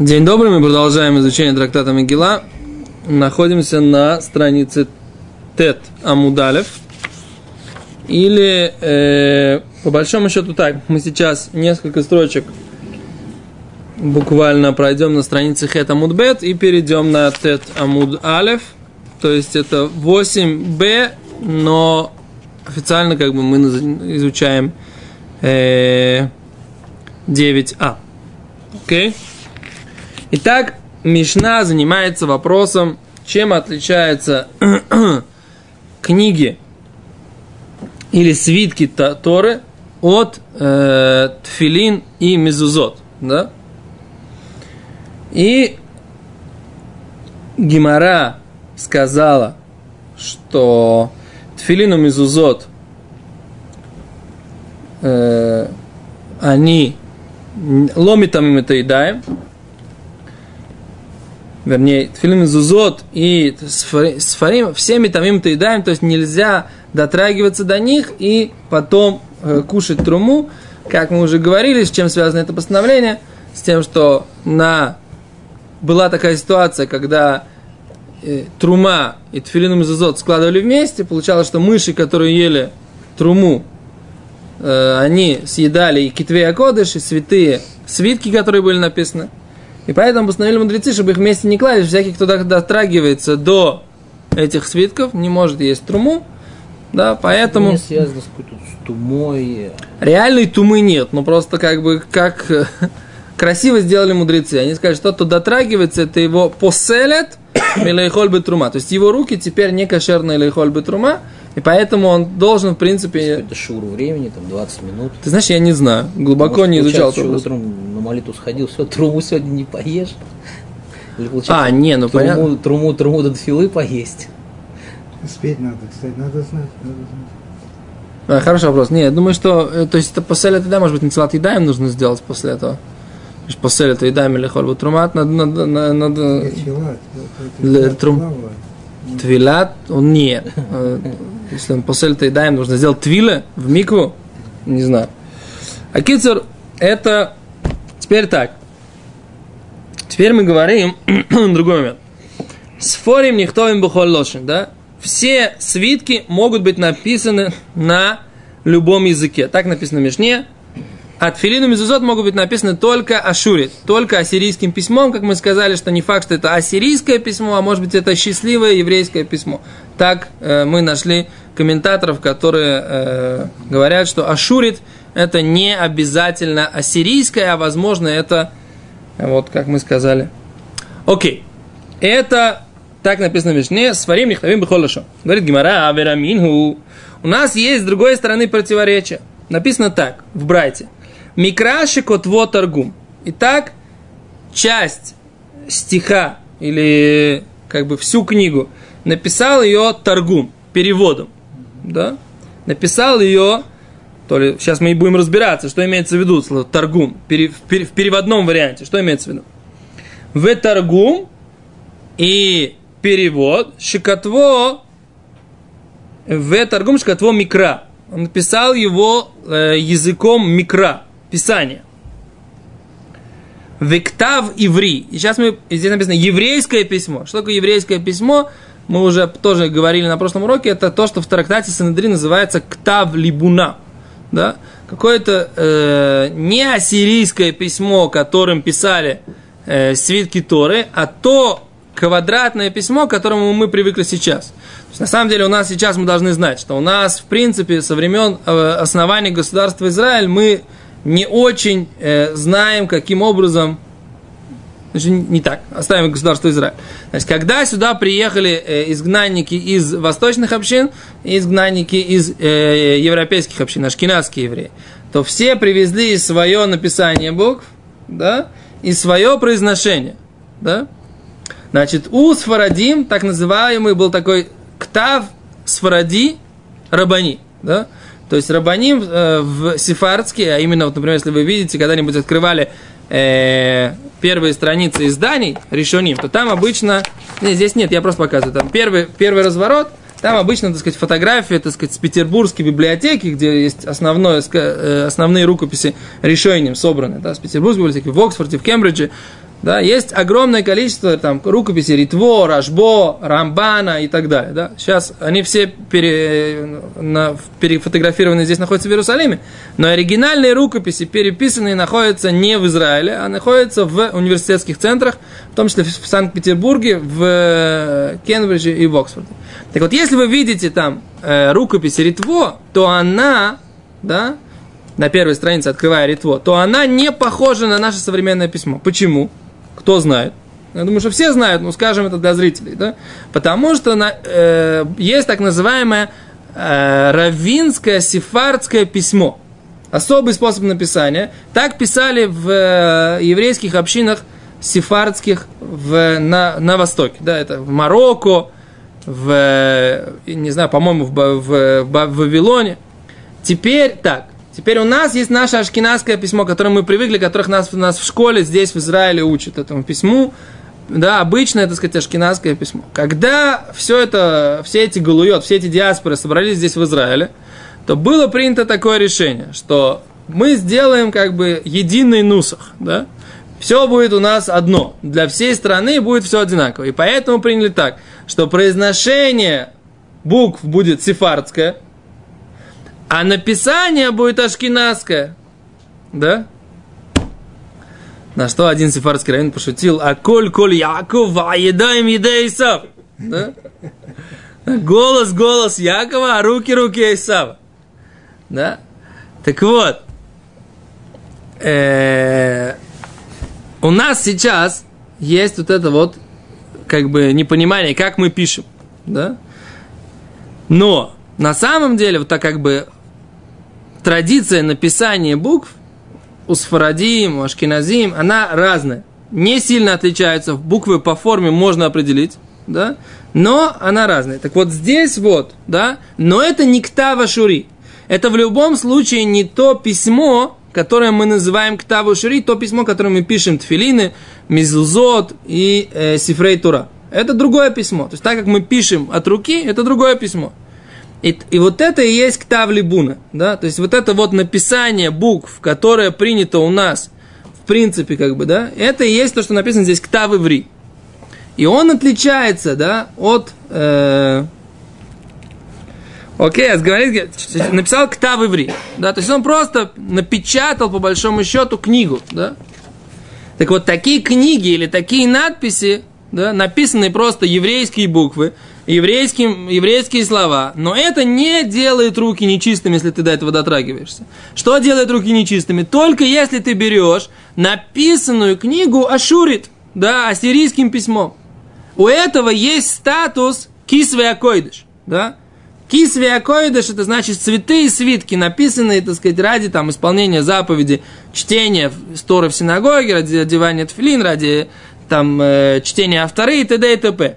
День добрый, мы продолжаем изучение трактата Мегила. Находимся на странице Тет Амудалев. Или, э, по большому счету, так, мы сейчас несколько строчек буквально пройдем на странице Хет Амудбет и перейдем на Тет Амуд Алев. То есть это 8b, но официально как бы мы изучаем э, 9а. Окей? Okay? Итак, Мишна занимается вопросом, чем отличаются книги или свитки Торы от э, Тфилин и Мезузот. Да? И Гимара сказала, что Тфилин и Мезузот э, они ломитам им это едаем, вернее, тфилин зузот и сфарим, всеми тамим таидаем, то есть нельзя дотрагиваться до них и потом э, кушать труму, как мы уже говорили, с чем связано это постановление, с тем, что на была такая ситуация, когда э, трума и тфилин зузот складывали вместе, получалось, что мыши, которые ели труму, э, они съедали и китвей акодыш, и святые свитки, которые были написаны – и поэтому постановили мудрецы, чтобы их вместе не клали, всякий, кто дотрагивается до этих свитков, не может есть труму, да, поэтому... Не связано с какой-то тумой. Реальной тумы нет, но просто как бы как красиво сделали мудрецы. Они сказали, что тот, кто дотрагивается, это его поселят бы трума. То есть его руки теперь не кошерные бы трума, и поэтому он должен, в принципе... Это шур времени, там 20 минут. Ты знаешь, я не знаю, глубоко Может, не изучал. Что утром на молитву сходил, все, труму сегодня не поешь. Или, а, не, ну труму, понятно. Труму, труму до филы поесть. Спеть надо, кстати, надо знать, надо знать. А, хороший вопрос. Не, я думаю, что, э, то есть, это после этого, может быть, не еда им нужно сделать после этого. После этого едаем или хольбу трумат, надо, надо, надо, надо, трум, твилат, он не. Если он после этого едаем, нужно сделать твиле в микву, не знаю. А кицер, это теперь так. Теперь мы говорим другой момент. Сфорим никто им лошен, да? Все свитки могут быть написаны на любом языке. Так написано в Мишне. От филину мезузот могут быть написаны только ашурит, только ассирийским письмом, как мы сказали, что не факт, что это ассирийское письмо, а может быть это счастливое еврейское письмо. Так э, мы нашли комментаторов, которые э, говорят, что ашурит это не обязательно ассирийское, а возможно это, вот как мы сказали. Окей, это так написано в Мишне, сварим нихтавим бихолошо. Говорит Гимара, авераминху. У нас есть с другой стороны противоречие. Написано так, в Брайте – Микраши котво торгум. Итак, часть стиха или как бы всю книгу написал ее торгум, переводом. Да? Написал ее, то ли сейчас мы и будем разбираться, что имеется в виду слово торгум, пере, в, пере, в переводном варианте, что имеется в виду. В торгум и перевод шикатво в торгум шикатво микра. Он написал его э, языком микра, Писание. Вектав иври. И сейчас мы, здесь написано еврейское письмо. Что такое еврейское письмо? Мы уже тоже говорили на прошлом уроке. Это то, что в трактате Санедри называется ктав либуна. Да? Какое-то э, не ассирийское письмо, которым писали э, свитки Торы, а то квадратное письмо, к которому мы привыкли сейчас. То есть, на самом деле у нас сейчас мы должны знать, что у нас, в принципе, со времен э, основания государства Израиль мы не очень э, знаем, каким образом Значит, не так. Оставим государство Израиль. Значит, когда сюда приехали э, изгнанники из восточных общин и изгнанники из э, европейских общин, ашкенадские евреи, то все привезли свое написание букв, да, и свое произношение, да. Значит, у Сфарадим, так называемый, был такой ктав Сфаради Рабани, да, то есть рабаним э, в сефардские, а именно, вот, например, если вы видите, когда-нибудь открывали э, первые страницы изданий, решеним, то там обычно... Нет, здесь нет, я просто показываю. Там первый, первый разворот, там обычно, так сказать, фотографии, так сказать, с петербургской библиотеки, где есть основное, э, основные рукописи решением собраны, да, с Петербургской библиотеки, в Оксфорде, в Кембридже, Да, есть огромное количество там, рукописей Ритво, Рашбо, Рамбана и так далее. Да. Сейчас они все пере, на, перефотографированы здесь, находятся в Иерусалиме, но оригинальные рукописи, переписанные, находятся не в Израиле, а находятся в университетских центрах, в том числе в Санкт-Петербурге, в э, Кембридже и в Оксфорде. Так вот, если вы видите там э, рукопись Ритво, то она, да, на первой странице, открывая Ритво, то она не похожа на наше современное письмо. Почему? Кто знает? Я думаю, что все знают, но скажем это для зрителей, да? Потому что на, э, есть так называемое э, равинское сефардское письмо. Особый способ написания. Так писали в э, еврейских общинах сефардских в, на, на Востоке. Да, это в Марокко, в, э, не знаю, по-моему, в, в, в Вавилоне. Теперь так. Теперь у нас есть наше ашкенадское письмо, которое мы привыкли, которых нас, нас в школе здесь, в Израиле, учат этому письму. Да, обычное, так сказать, ашкенадское письмо. Когда все это, все эти галуйот, все эти диаспоры собрались здесь в Израиле, то было принято такое решение, что мы сделаем как бы единый нусах, да? Все будет у нас одно. Для всей страны будет все одинаково. И поэтому приняли так, что произношение букв будет сефардское – а написание будет ашкенадское. Да? На что один сефардский раввин пошутил, а коль коль Яков, а едаем еда Исав. Да? Голос, голос Якова, а руки, руки Исава. Да? Так вот, э, у нас сейчас есть вот это вот, как бы, непонимание, как мы пишем. Да? Но на самом деле, вот так как бы традиция написания букв у сфарадим, у ашкеназим, она разная. Не сильно отличаются, буквы по форме можно определить, да, но она разная. Так вот здесь вот, да, но это не ктава шури. Это в любом случае не то письмо, которое мы называем ктава шури, то письмо, которое мы пишем тфилины, мизузот и э, сифрей тура. Это другое письмо. То есть так как мы пишем от руки, это другое письмо. И, и вот это и есть ктавли буна, да, то есть вот это вот написание букв, которое принято у нас, в принципе, как бы, да, это и есть то, что написано здесь ктав иври. И он отличается, да, от... Э, Окей, говорит, написал ктав иври, да, то есть он просто напечатал, по большому счету, книгу, да. Так вот, такие книги или такие надписи, да, написанные просто еврейские буквы, еврейским, еврейские слова, но это не делает руки нечистыми, если ты до этого дотрагиваешься. Что делает руки нечистыми? Только если ты берешь написанную книгу Ашурит, да, ассирийским письмом. У этого есть статус кисве акойдыш, да, Кисве Акоидыш это значит цветы и свитки, написанные, так сказать, ради там, исполнения заповеди, чтения Торы в синагоге, ради одевания тфилин, ради там, э, чтения авторы и т.д. и т.п.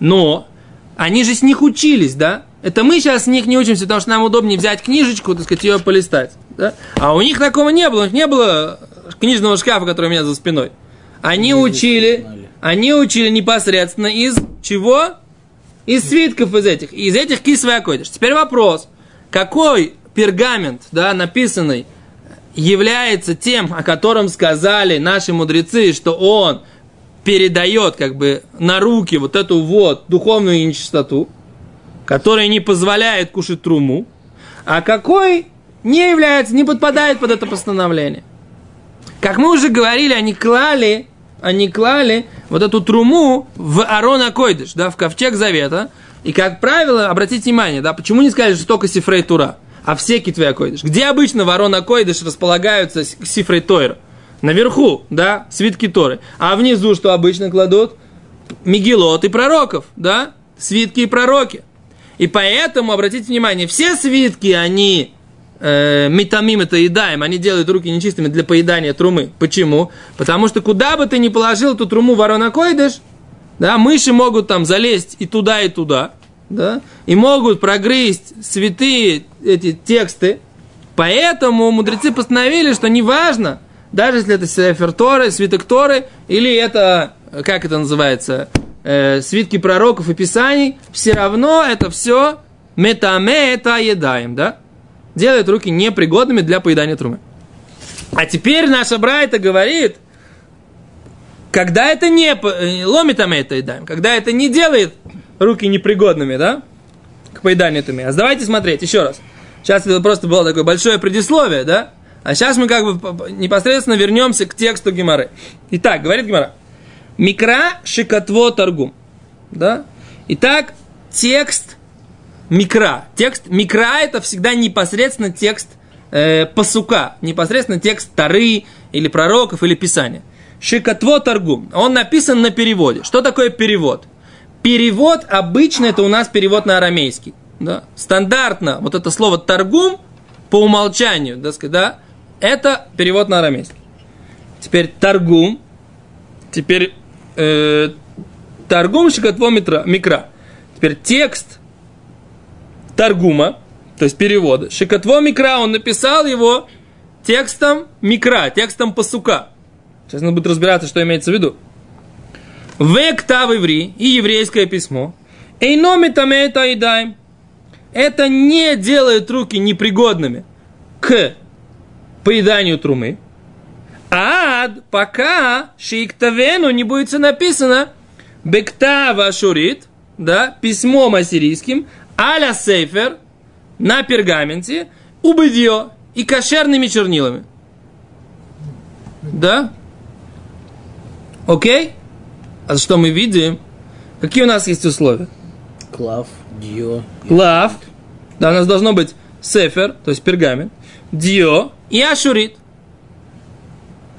Но они же с них учились, да? Это мы сейчас с них не учимся, потому что нам удобнее взять книжечку, так сказать, ее полистать. Да? А у них такого не было. У них не было книжного шкафа, который у меня за спиной. Они не учили, они учили непосредственно из чего? Из свитков из этих. Из этих кисвая койдыш. Теперь вопрос. Какой пергамент, да, написанный, является тем, о котором сказали наши мудрецы, что он передает как бы на руки вот эту вот духовную нечистоту, которая не позволяет кушать труму, а какой не является, не подпадает под это постановление. Как мы уже говорили, они клали, они клали вот эту труму в Арона Койдыш, да, в ковчег завета. И, как правило, обратите внимание, да, почему не сказали, что только Сифрей Тура, а все Китвей Койдыш? Где обычно в Арона Койдыш располагаются Сифрей Тойра? Наверху, да, свитки Торы. А внизу что обычно кладут? Мигелот и пророков, да, свитки и пророки. И поэтому, обратите внимание, все свитки, они э, метамим это едаем, они делают руки нечистыми для поедания трумы. Почему? Потому что куда бы ты ни положил эту труму ворона койдыш, да, мыши могут там залезть и туда, и туда, да, и могут прогрызть святые эти тексты. Поэтому мудрецы постановили, что неважно, даже если это Сефер Торы, свиток Торы, или это, как это называется, э, свитки пророков и писаний, все равно это все метаме это едаем, да? Делает руки непригодными для поедания трумы. А теперь наша Брайта говорит, Когда это не э, ломит это едаем, когда это не делает руки непригодными, да, к поеданию туми. А давайте смотреть еще раз. Сейчас это просто было такое большое предисловие, да? А сейчас мы как бы непосредственно вернемся к тексту Гемары. Итак, говорит Гемара. Микра шикатво торгум. Да? Итак, текст микра. Текст микра это всегда непосредственно текст э, пасука, непосредственно текст Тары или пророков или Писания. Шикатво торгум. Он написан на переводе. Что такое перевод? Перевод обычно это у нас перевод на арамейский. Да? Стандартно вот это слово торгум по умолчанию, да, да, это перевод на арамейский. Теперь торгум, теперь э, торгум шикатво микра. Теперь текст Таргума, то есть перевода. Шикатво Микра, он написал его текстом Микра, текстом Пасука. Сейчас надо будет разбираться, что имеется в виду. Вектав иври и еврейское письмо. Эйноми тамета и дай. Это не делает руки непригодными к поеданию трумы. Ад, пока шиктавену не будет написано бектава шурит, да, письмом ассирийским, аля сейфер, на пергаменте, убедио и кошерными чернилами. Да? Окей? А что мы видим? Какие у нас есть условия? Клав, Дио. Лав, да, у нас должно быть сефер, то есть пергамент, дио и ашурит.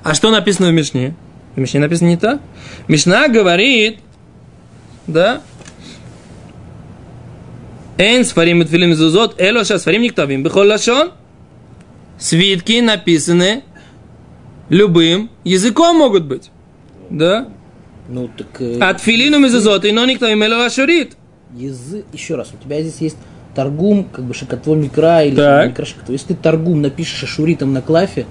А что написано в Мишне? В Мишне написано не так. Мишна говорит, да, Эн сфарим и зузот, эло ша сфарим никтавим, бихол лашон. Свитки написаны любым языком могут быть. Да? Ну, так... э, От филину мезузот, и но никтавим, эло ашурит. Язык, еще раз, у тебя здесь есть торгум, как бы шикатво микра или Так. микро шикатво. Если ты торгум напишешь ашуритом на клафе,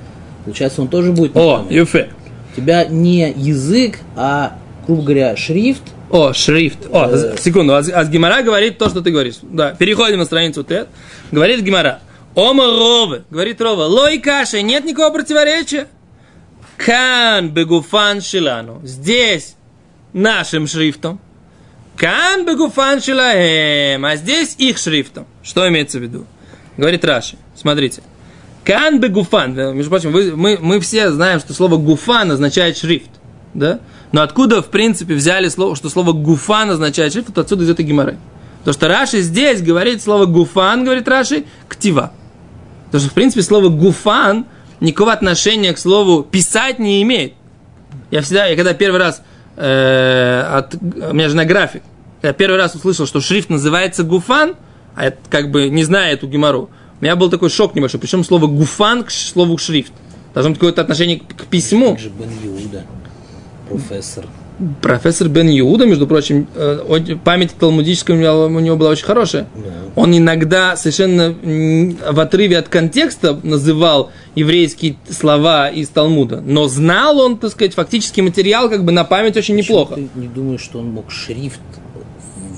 получается, он тоже будет О, юфе. У тебя не язык, а, грубо говоря, шрифт. О, шрифт. О, Э. секунду. А, з- а с Гимара говорит то, что ты говоришь. Да, переходим на страницу Тет. Говорит Гимара. Ома Рове. Говорит Рова. Лой каши. Нет никакого противоречия. Кан бегуфан шилану. Здесь нашим шрифтом. Кан бегуфан шилаем. А здесь их шрифтом. Что имеется в виду? Говорит Раши. Смотрите. Кан бегуфан. Между прочим, вы- мы, мы все знаем, что слово гуфан означает шрифт. Да? Но откуда, в принципе, взяли слово, что слово гуфан означает шрифт, вот отсюда идет и геморрой. То, что Раши здесь говорит слово гуфан, говорит Раши, ктива. Потому что, в принципе, слово гуфан никакого отношения к слову писать не имеет. Я всегда, я когда первый раз, э, от, у меня жена график, я первый раз услышал, что шрифт называется гуфан, а я как бы не знаю эту гемору, у меня был такой шок небольшой. Причем слово гуфан к слову шрифт. Должно быть какое-то отношение к к письму. Как же Бен Иуда, профессор. Профессор Бен Иуда, между прочим, э, память талмудическая у него, у него была очень хорошая. Да. Он иногда совершенно в отрыве от контекста называл еврейские слова из Талмуда. Но знал он, так сказать, фактический материал как бы на память очень неплохо. Почему Ты не думаешь, что он мог шрифт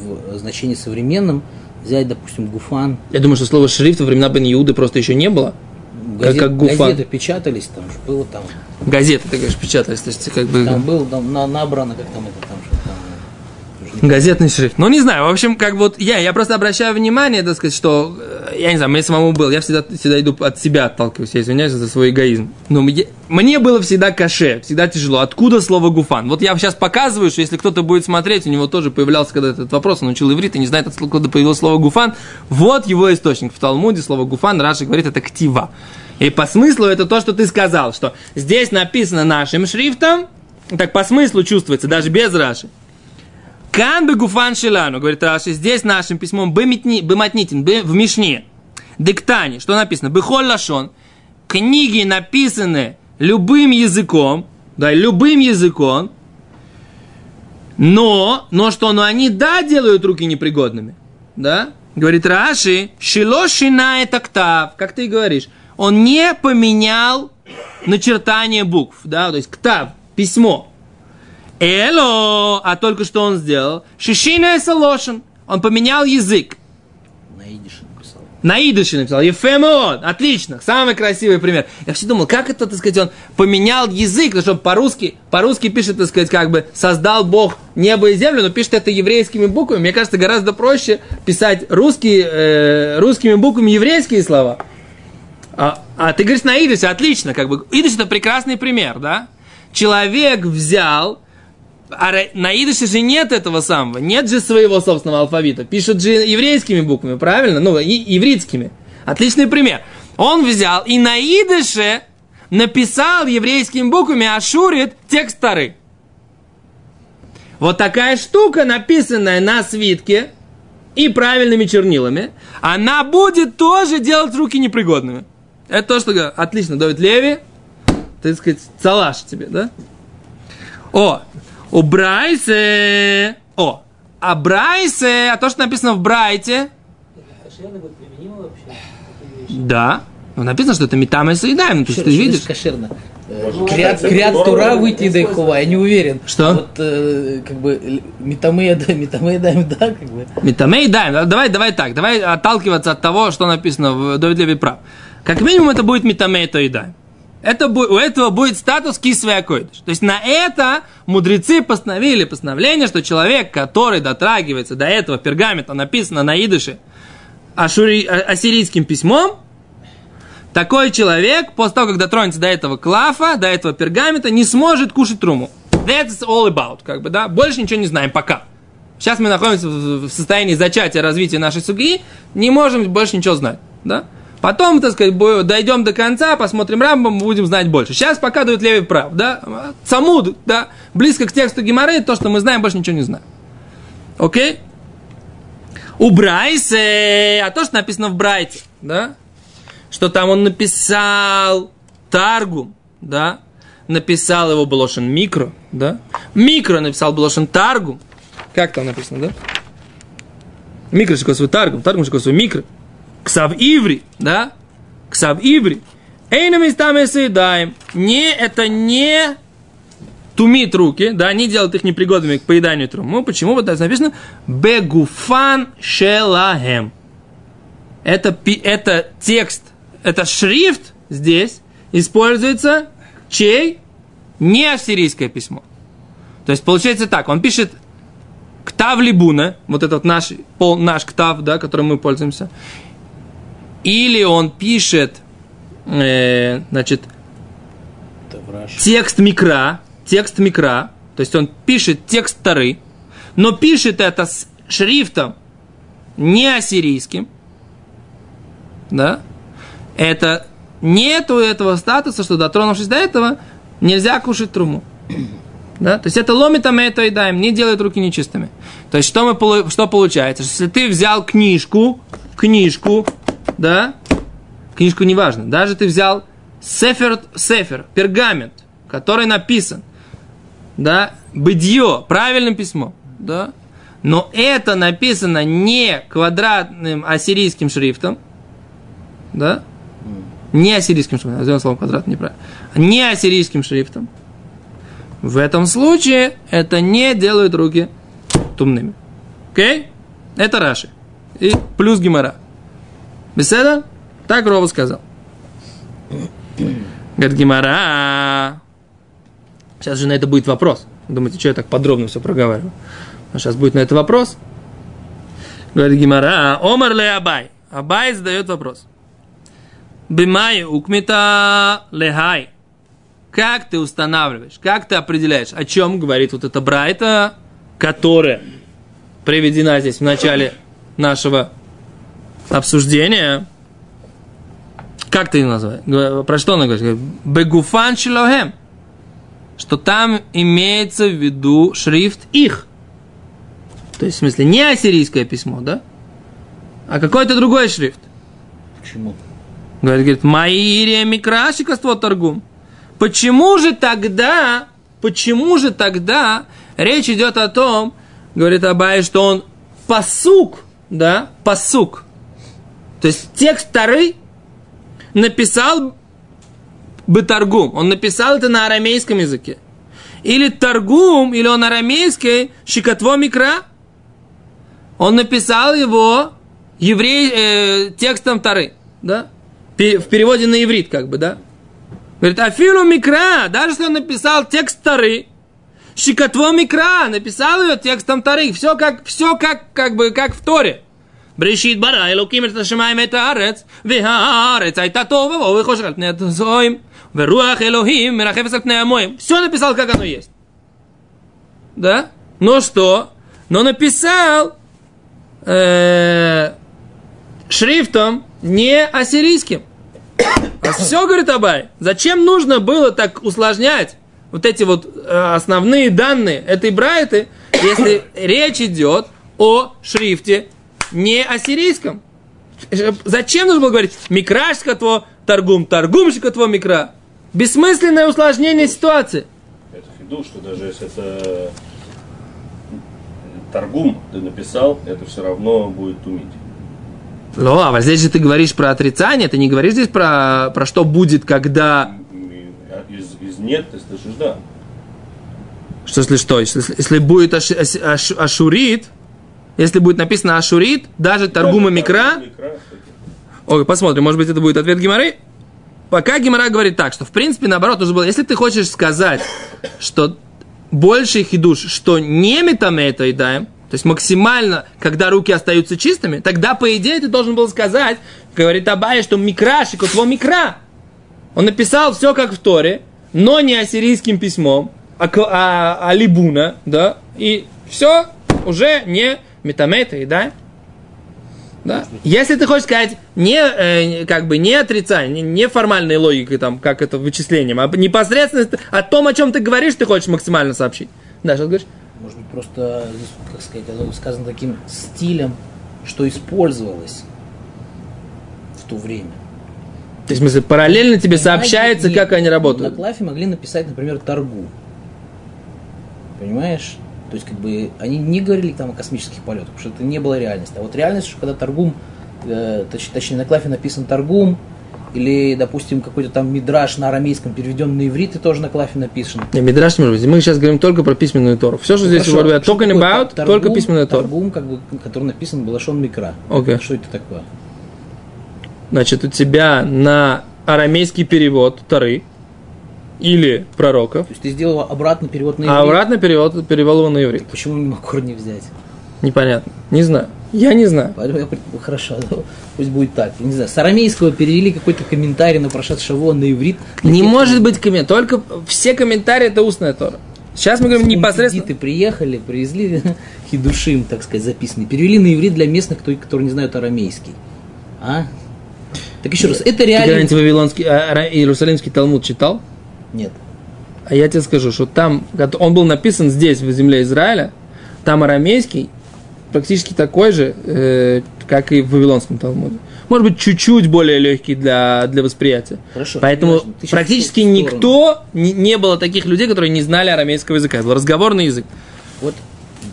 в значении современном взять, допустим, гуфан. Я думаю, что слово шрифт во времена Бен Иуды просто еще не было. Газет- как гуфан. Газеты печатались, там же было там. Газеты, ты говоришь, печатались. То есть, как бы... Там был там, на, набрано, как там это там, что там. Газетный шрифт. Ну, не знаю, в общем, как вот я, я просто обращаю внимание, так сказать, что, э, я не знаю, мне самому был, я всегда, всегда иду от себя отталкиваюсь, я извиняюсь за свой эгоизм. Но мне, мне было всегда каше, всегда тяжело. Откуда слово гуфан? Вот я сейчас показываю, что если кто-то будет смотреть, у него тоже появлялся когда этот вопрос, он учил иврит и не знает, откуда появилось слово гуфан, вот его источник. В Талмуде слово гуфан, Раши говорит, это ктива. И по смыслу это то, что ты сказал, что здесь написано нашим шрифтом, так по смыслу чувствуется, даже без Раши. Кан бы гуфан шилану, говорит Раши, здесь нашим письмом бематнитин, бе в Мишне. Диктане, что написано? Бехоль лашон. Книги написаны любым языком, да, любым языком, но, но что, но они, да, делают руки непригодными, да? Говорит Раши, шило шинает октав, как ты и говоришь, он не поменял начертание букв, да, то есть ктав, письмо, Эло, а только что он сделал? Шишина Салошин. Он поменял язык. На идише написал. На идыше написал. Ефемон. Отлично. Самый красивый пример. Я все думал, как это, так сказать, он поменял язык, потому что по-русски, по-русски пишет, так сказать, как бы создал Бог небо и землю, но пишет это еврейскими буквами. Мне кажется, гораздо проще писать русские, э, русскими буквами еврейские слова. А, а ты говоришь на идыше, отлично, как бы. Идыш это прекрасный пример, да? Человек взял а на идыше же нет этого самого, нет же своего собственного алфавита. Пишут же еврейскими буквами, правильно? Ну, и, ивритскими. Отличный пример. Он взял и на идыше написал еврейскими буквами Ашурит текст старый. Вот такая штука, написанная на свитке и правильными чернилами, она будет тоже делать руки непригодными. Это то, что отлично, Давид Леви, так сказать, салаш тебе, да? О, у Брайсе. О, а Брайсе, а то, что написано в Брайте. Да. Ну, написано, что это метам и соедаем. То есть ты видишь. Кошерно. Крят, крят Тура выйти до Ихова, я не уверен. Что? Вот, э, как бы, метамея, да, метамея даем, да, как бы. Метамей даем. Давай, давай так, давай отталкиваться от того, что написано в Давид Леви прав. Как минимум это будет метамей то и даем это, у этого будет статус кисвея койдыш. То есть на это мудрецы постановили постановление, что человек, который дотрагивается до этого пергамента, написано на идыше ашури, а, ассирийским письмом, такой человек, после того, как дотронется до этого клафа, до этого пергамента, не сможет кушать труму. That's all about. Как бы, да? Больше ничего не знаем пока. Сейчас мы находимся в состоянии зачатия развития нашей суги, не можем больше ничего знать. Да? Потом, так сказать, дойдем до конца, посмотрим Рамбам, будем знать больше. Сейчас пока дают Леви прав, да? Самуд, да? Близко к тексту Гимары, то, что мы знаем, больше ничего не знаем. Окей? У Брайсе, а то, что написано в Брайте, да? Что там он написал Таргум, да? Написал его Блошин Микро, да? Микро написал Блошин Таргум. Как там написано, да? Микро свой Таргум, Таргум свой Микро. Ксав Иври, да? Ксав Иври. Эйна местами съедаем. Не, это не тумит руки, да, не делает их непригодными к поеданию труму. Почему? Вот здесь написано Бегуфан шелахем. Это, это текст, это шрифт здесь используется чей? Не ассирийское письмо. То есть получается так, он пишет ктав либуна, вот этот наш, пол, наш ктав, да, которым мы пользуемся, или он пишет, э, значит, текст микра, текст микра, то есть он пишет текст Тары, но пишет это с шрифтом не ассирийским, да, это нету этого статуса, что дотронувшись до этого, нельзя кушать труму. Да? То есть это ломит это и даем, не делает руки нечистыми. То есть что, мы, что получается? Если ты взял книжку, книжку, да, книжку неважно, даже ты взял сефер, сефер, пергамент, который написан, да, быдье, правильным письмом, да, но это написано не квадратным ассирийским шрифтом, да, не ассирийским шрифтом, назовем словом квадрат неправильно, не ассирийским шрифтом, в этом случае это не делает руки тумными. Окей? Okay? Это Раши. И плюс Гимара. Беседа? Так Рова сказал. Говорит Гимара. Сейчас же на это будет вопрос. Думаете, что я так подробно все проговариваю? А сейчас будет на это вопрос. Говорит Гимара. Омар ле Абай. Абай задает вопрос. Бимай укмита лехай. Как ты устанавливаешь, как ты определяешь, о чем говорит вот эта Брайта, которая приведена здесь в начале нашего обсуждения, как ты ее называешь? Про что она говорит? Бегуфан шилохем. Что там имеется в виду шрифт их. То есть, в смысле, не ассирийское письмо, да? А какой-то другой шрифт. Почему? Говорит, говорит, Маирия микрашикоство торгум. Почему же тогда, почему же тогда речь идет о том, говорит Абай, что он посук, да, посук, то есть текст второй написал бы торгум. Он написал это на арамейском языке. Или торгум, или он арамейский, щекотво микра. Он написал его еврей, э, текстом Тары, да? В переводе на иврит, как бы, да? Говорит, афилу микра, даже если он написал текст Тары, Шикатво микра, написал ее текстом Тары, все как, все как, как бы, как в Торе. בראשית ברא אלוקים את השמיים את הארץ, והארץ הייתה תוהו ובוהו וחושך על פני הזוהים, ורוח אלוהים מרחפת על פני המוים. Все написал, как оно есть. Да? Но что? Но написал э, шрифтом не ассирийским. А все, говорит Абай, зачем нужно было так усложнять вот эти вот э, основные данные этой брайты, если речь идет о шрифте не ассирийском? Зачем нужно было говорить микрашка тво торгум, торгумщика тво микра? Бессмысленное усложнение ситуации. Это фиду, что даже если это торгум ты написал, это все равно будет тумить. Ну, а вот здесь же ты говоришь про отрицание, ты не говоришь здесь про, про что будет, когда... Из, из нет ты слышишь да. Что если что? Если, если будет аш, аш- аш- ашурит, если будет написано ашурит, даже торгума Даже микра. Ой, посмотрим, может быть, это будет ответ Гимары. Пока Гимара говорит так, что в принципе наоборот нужно было, если ты хочешь сказать, что больший хидуш, что не метаме это едаем, то есть максимально, когда руки остаются чистыми, тогда, по идее, ты должен был сказать, говорит Абая, что микрашик, вот его микра. Он написал все как в Торе, но не ассирийским письмом, а, а- а либуна, да, и все уже не метамета, да. Да. Если ты хочешь сказать не, э, как бы не отрицание, не, не формальной логикой, там, как это вычислением, а непосредственно о том, о чем ты говоришь, ты хочешь максимально сообщить. Да, что ты говоришь? Может быть, просто, как сказать, это сказано таким стилем, что использовалось в то время. То есть, в смысле, параллельно тебе Понимаете? сообщается, И как они работают. На клафе могли написать, например, торгу. Понимаешь? То есть, как бы, они не говорили там о космических полетах, потому что это не было реальность. А вот реальность, что когда торгум, э, точ- точнее, на клафе написан торгум, или, допустим, какой-то там мидраж на арамейском переведен на иврит и тоже на клафе написан. Не, Мидраш не может быть. Мы сейчас говорим только про письменную Тору. Все, что здесь Хорошо. говорят, talking такое about, тар- только торгум- письменная Тора. Торгум, как бы, который написан Балашон Микра. Окей. Что это такое? Значит, у тебя на арамейский перевод Торы или пророков, То есть ты сделал обратный перевод на иврит. а обратно перевод перевел его на иврит. Почему не Макор не взять? Непонятно. Не знаю. Я не знаю. Поэтому я хорошо, да, пусть будет так. Я не знаю, с арамейского перевели какой-то комментарий на Прошат Шаво на иврит. Не может быть комментарий. Только все комментарии это устная Тора. Сейчас мы говорим непосредственно. Ты приехали, привезли хидушим, так сказать, записанный. Перевели на иврит для местных, кто- которые не знают арамейский. А? Так еще раз, это Ты реально... когда-нибудь Вавилонский, а, Иерусалимский Талмуд читал? Нет. А я тебе скажу, что там, он был написан здесь, в земле Израиля, там арамейский практически такой же, э, как и в Вавилонском Талмуде. Может быть, чуть-чуть более легкий для, для восприятия. Хорошо, Поэтому щас практически никто, не, не было таких людей, которые не знали арамейского языка. Это был разговорный язык. Вот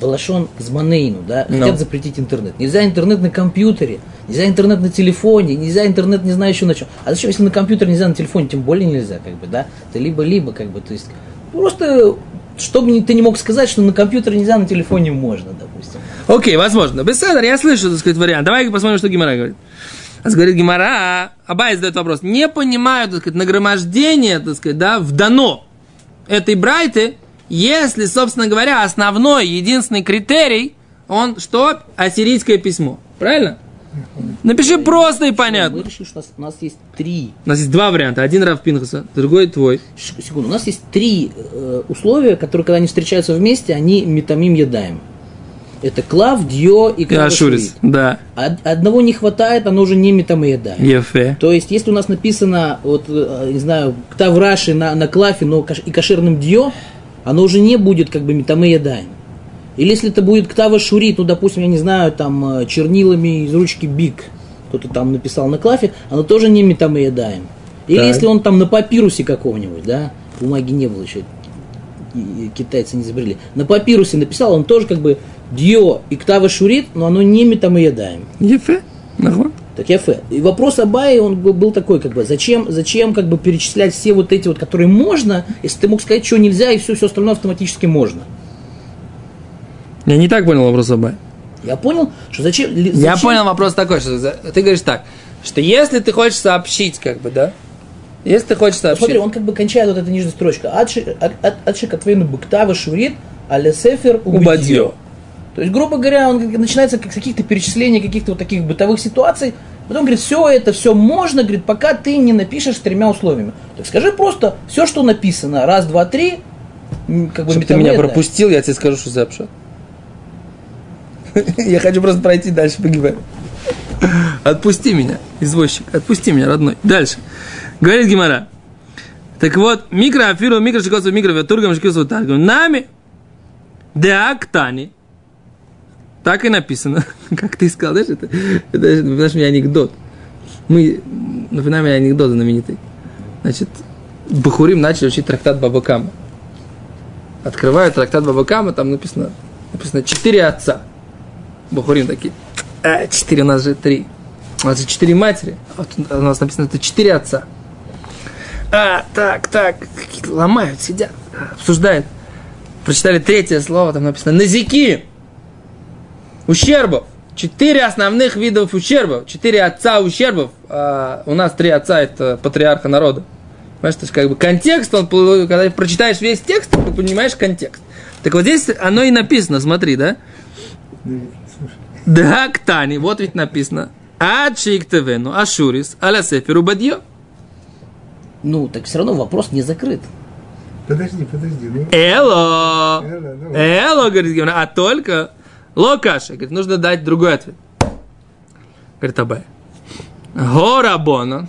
Балашон Зманейну, да, Ну. хотят запретить интернет. Нельзя интернет на компьютере, нельзя интернет на телефоне, нельзя интернет не знаю еще на чем. А зачем, если на компьютере нельзя, на телефоне тем более нельзя, как бы, да? Это либо-либо, как бы, то есть, просто, чтобы ты не мог сказать, что на компьютере нельзя, на телефоне можно, допустим. Окей, возможно. Беседер, я слышу, так сказать, вариант. Давай посмотрим, что Гимара говорит. А говорит Гимара, Абай задает вопрос. Не понимаю, так сказать, нагромождение, так сказать, да, в дано этой брайты, если, собственно говоря, основной, единственный критерий, он что? Ассирийское письмо. Правильно? Напиши просто и понятно. Мы решили, что у нас, у нас есть три, У нас есть два варианта. Один Рав Пинхаса, другой твой. секунду, у нас есть три э, условия, которые, когда они встречаются вместе, они метамим ядаем. Это клав, дьо и И клав Ашурис. Да. Од- Одного не хватает, оно уже не метамеедаем. Ефе. То есть, если у нас написано, вот, э, не знаю, ктав раши на, на клафе, но и кошерным дьо, оно уже не будет как бы метамеедаем. Или если это будет ктава шурит, ну, допустим, я не знаю, там, э, чернилами из ручки биг, кто-то там написал на клафе, оно тоже не метамеедаем. Или Так. если он там на папирусе какого-нибудь, да, бумаги не было еще, китайцы не изобрели, на папирусе написал, он тоже как бы дьо и ктава шурит, но оно не метамеедаем. Ефе. Нахуй. Так я фэ. И вопрос Абай, он бы- был такой, как бы, зачем, зачем как бы перечислять все вот эти вот, которые можно, если ты мог сказать, что нельзя, и все, все остальное автоматически можно. Я не так понял вопрос Абай. Я понял, что зачем... ли- Я зачем- понял вопрос такой, что ты говоришь так, что если ты хочешь сообщить, как бы, да, если ты хочешь сообщить, Смотри, он как бы кончает вот эта нижняя строчка. Адши Катвейну Быктава Шурит Алесефер убадье. Убадье. То есть, грубо говоря, он начинается как с каких-то перечислений каких-то вот таких бытовых ситуаций. Потом говорит, все это, все можно, говорит, пока ты не напишешь тремя условиями. Так скажи просто все, что написано, раз, два, три, как бы чтобы ты меня пропустил, я тебе скажу, что за обшат. Я хочу просто пройти дальше по Гимаре. Отпусти меня, извозчик, отпусти меня, родной. Дальше. Говорит Гимара. Так вот, микро афиру, микро шикосу, микро ватургам, шикосу таргам. Нами деактани. Так и написано. Как ты сказал, знаешь, это, это знаешь, мне анекдот. Мы, напоминаем мне анекдот знаменитый. Значит, Бахурим начали учить трактат Бабакама. Открывают трактат Бабакама, там написано, написано четыре отца. Бахурим такие, «А, четыре, у нас же три. У нас же четыре матери, а вот у нас написано, это четыре отца. А, так, так, ломают, сидят, обсуждают. Прочитали третье слово, там написано «назики». Ущербов. Четыре основных видов ущербов. Четыре отца ущербов. А у нас три отца – это патриарха народа. Понимаешь, то есть как бы контекст, он, когда прочитаешь весь текст, ты понимаешь контекст. Так вот здесь оно и написано, смотри, да? Ну, Да, Ктани, вот ведь написано. Ачик Тевену, Ашурис, Аля Сеферу Бадьё. Ну, так все равно вопрос не закрыт. подожди, подожди. Ну, Эло! Эло, давай. Эло, говорит Гимна, а только Локаша. Говорит, нужно дать другой ответ. Говорит Абай. Горабона.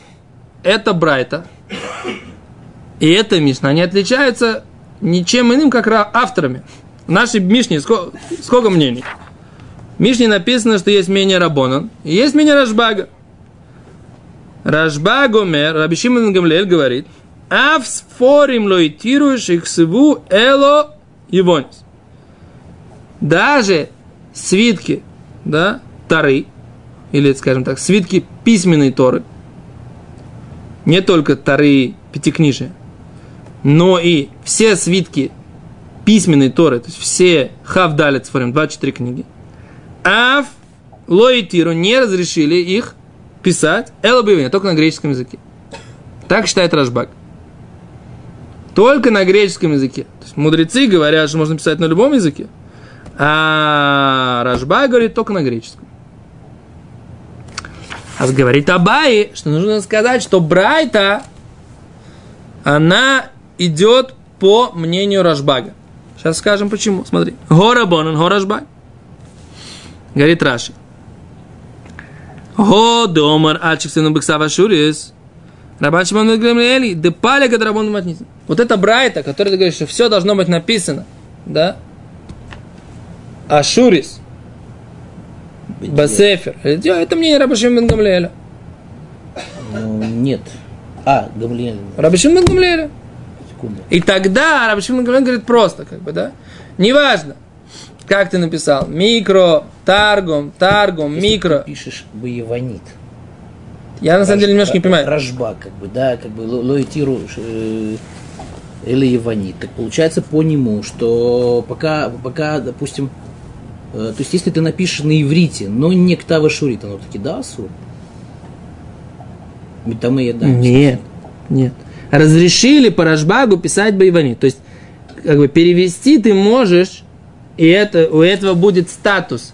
Это Брайта. И это Мишна. Они отличаются ничем иным, как ра- авторами. В нашей Мишне сколько, сколько мнений? В Мишне написано, что есть мнение Рабона и есть мнение Рашбага. Рашбаг Омер, Раби Шимон Гамлель говорит, Ав сфорим лоитируешь их сыву эло ивонис. Даже свитки, да, Тары, или, скажем так, свитки письменной Торы, не только Тары пятикнижия, но и все свитки письменной Торы, то есть все Хавдалец Форим, 24 книги, Ав Лоитиру не разрешили их писать элобивение, только на греческом языке. Так считает Рашбак. Только на греческом языке. То есть мудрецы говорят, что можно писать на любом языке. А Рашбак говорит только на греческом. А говорит Абай, что нужно сказать, что Брайта, она идет по мнению Рашбага. Сейчас скажем почему. Смотри. Гора Бонан, Гора Рашбаг. Говорит Раши. Го домар альчик сыну быксава шурис. Рабан Шимон Гамлиэли, де паля гадрабон матница. Вот это Брайта, который ты говоришь, что все должно быть написано, да? Ашурис, Басефер. Это мнение Раба Шимон Гамлиэля. Ну, нет. А, Гамлиэль, Раба Шимон Гамлиэля. И тогда Раба Шимон Гамлиэль говорит просто, как бы, да? Неважно, как ты написал, микро, таргум, таргум, Если микро. ты пишешь боеванит. Я на самом деле немножко не понимаю. Рожба, как бы, да, как бы ло- лоитиру э, или Иванит. Так получается по нему, что пока, пока, допустим, э, то есть если ты напишешь на иврите, но не ктава шурит, оно таки да, асур? Метамея, да. Нет, нет. Разрешили по Рашбагу писать Байвани. То есть, как бы перевести ты можешь, и это, у этого будет статус.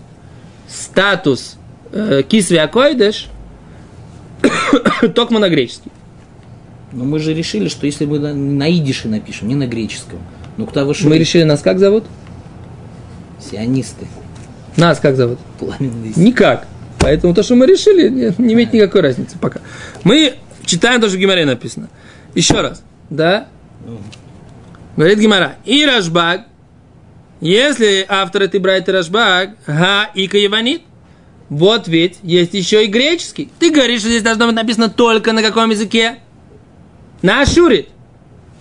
Статус э, кисви акойдеш, только на греческий. Но мы же решили, что если мы на, на идише напишем, не на греческом, ну ктава шурит, Мы решили, нас как зовут? сионисты, Нас как зовут? пламенные Никак. Поэтому то, что мы решили, не, не имеет никакой разницы пока. Мы читаем то, что в Гимаре написано. Еще раз. Да? Говорит Гимара. И Рашбаг, если автор это Брайт и Рашбаг, га и Каеванит, вот ведь есть еще и греческий. Ты говоришь, что здесь должно быть написано только на каком языке? На Ашурит.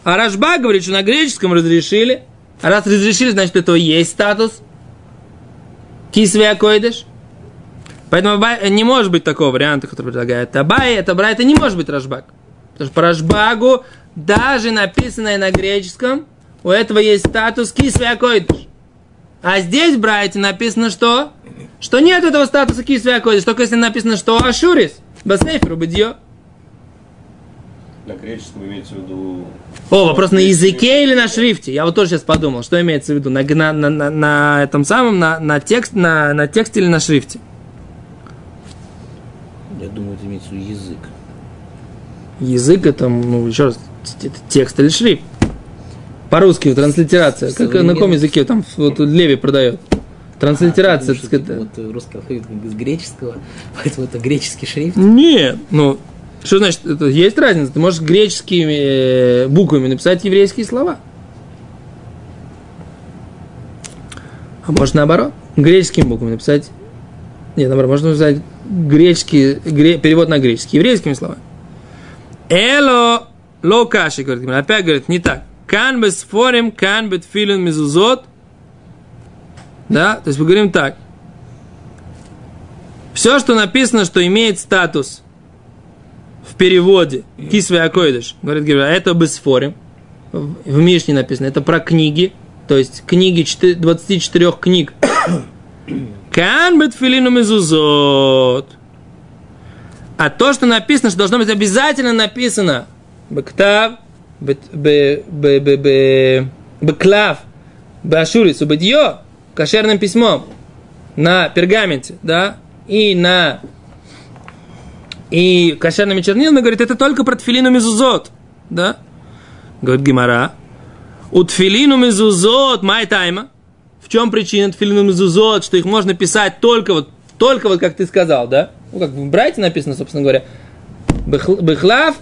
А Рашбаг говорит, что на греческом разрешили. А раз разрешили, значит, у этого есть статус. Кисвея койдыш. Поэтому Абай- не может быть такого варианта, который предлагает Абай, это Брай, это не может быть Рашбаг. Потому что по Рашбагу, даже написанное на греческом, у этого есть статус кисвея койдыш. А здесь в написано что? что нет этого статуса кисвей койдыш, только если написано, что ашурис, баснефер, убедье. На греческом имеется в виду... О, вопрос на языке или на шрифте? Я вот тоже сейчас подумал, что имеется в виду, на, на, на, на, на этом самом, на, на, текст, на, на тексте или на шрифте? Я думаю, это имеется в виду язык. Язык это, ну, еще раз, это текст или шрифт. По-русски транслитерация. Как, на каком языке там вот Леви продает? Транслитерация, А, так сказать. Вот русский алфавит из греческого, поэтому это греческий шрифт. Нет, ну, что значит, есть разница? Ты можешь греческими э, буквами написать еврейские слова. А может наоборот, греческими буквами написать... Нет, наоборот, можно написать греческий, гре- перевод на греческий, еврейскими словами. Эло ло каши, говорит, опять говорит, не так. Кан бес форим, кан бет филин мизузот. Да, то есть мы говорим так. Все, что написано, что имеет статус в переводе Кисвей Акойдыш, говорит Гимара, это бесфорим. В Мишне написано, это про книги, то есть книги четы- 24 книг. Кан бет филину мизузот. А то, что написано, что должно быть обязательно написано Бектав, Беклав, Башурис, Убедье, кошерным письмом на пергаменте, да, и на и кошерными чернилами, говорит, это только про тфилину мезузот, да, говорит Гимара. У тфилину мезузот май тайма. В чем причина тфилину мезузот, что их можно писать только вот, только вот как ты сказал, да? Ну, как в Брайте написано, собственно говоря. Бехл- Бехлав,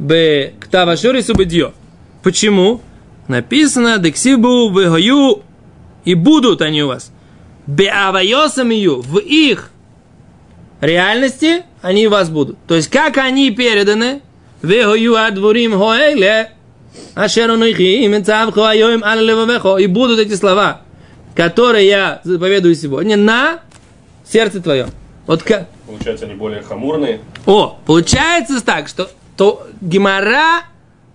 бе ктавашурис убедье. Почему? Написано, дексибу бехаю, и будут они у вас. Беавайосамию, в их реальности они у вас будут. То есть, как они переданы, и будут эти слова, которые я заповедую сегодня, на сердце твоем. Вот как, Получается, они более хамурные. о, получается так, что то Гимара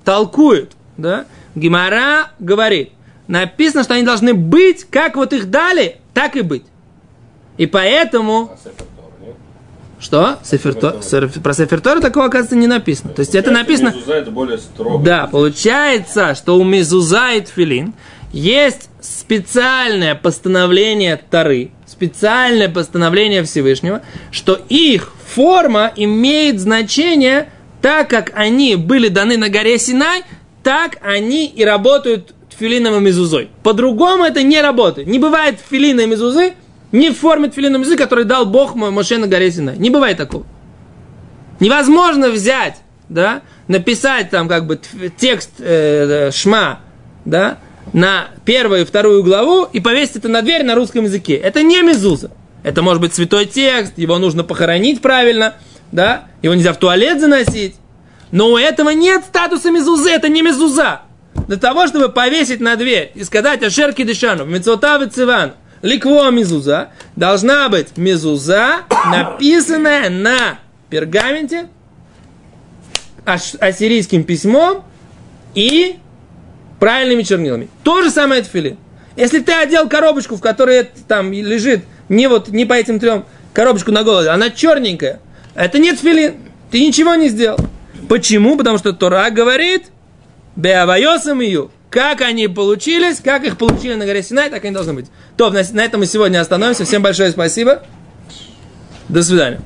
толкует, да? Гимара говорит, написано, что они должны быть, как вот их дали, так и быть. И поэтому, А? Что? Про Сефертора такого, оказывается, не написано. То есть это написано... Мезуза это более строго. Да, получается, что у Мезуза и Тфилин есть специальное постановление Тары, специальное постановление Всевышнего, что их форма имеет значение так, как они были даны на горе Синай, так они и работают тфилином и мезузой. По-другому это не работает. Не бывает тфилина и мезузы не в форме тфилина и мезузы, который дал Бог Мо- Моше на горе Синай. Не бывает такого. Невозможно взять, да, написать там как бы текст э, э, шма, да, на первую и вторую главу и повесить это на дверь на русском языке. Это не мезуза. Это может быть святой текст, его нужно похоронить правильно, да, его нельзя в туалет заносить. Но у этого нет статуса мезузы, это не мезуза. Для того, чтобы повесить на дверь и сказать Ашер Кидышану, Мецота Циван, Ликво мезуза, должна быть мезуза, написанная на пергаменте ассирийским письмом и правильными чернилами. То же самое тфилин. Если ты одел коробочку, в которой там лежит не вот не по этим трем коробочку на голову, она черненькая, это не тфилин. Ты ничего не сделал. Почему? Потому что Тора говорит, Беавайосам ее. Как они получились, как их получили на горе Синай, так они должны быть. То, на, на этом мы сегодня остановимся. Всем большое спасибо. До свидания.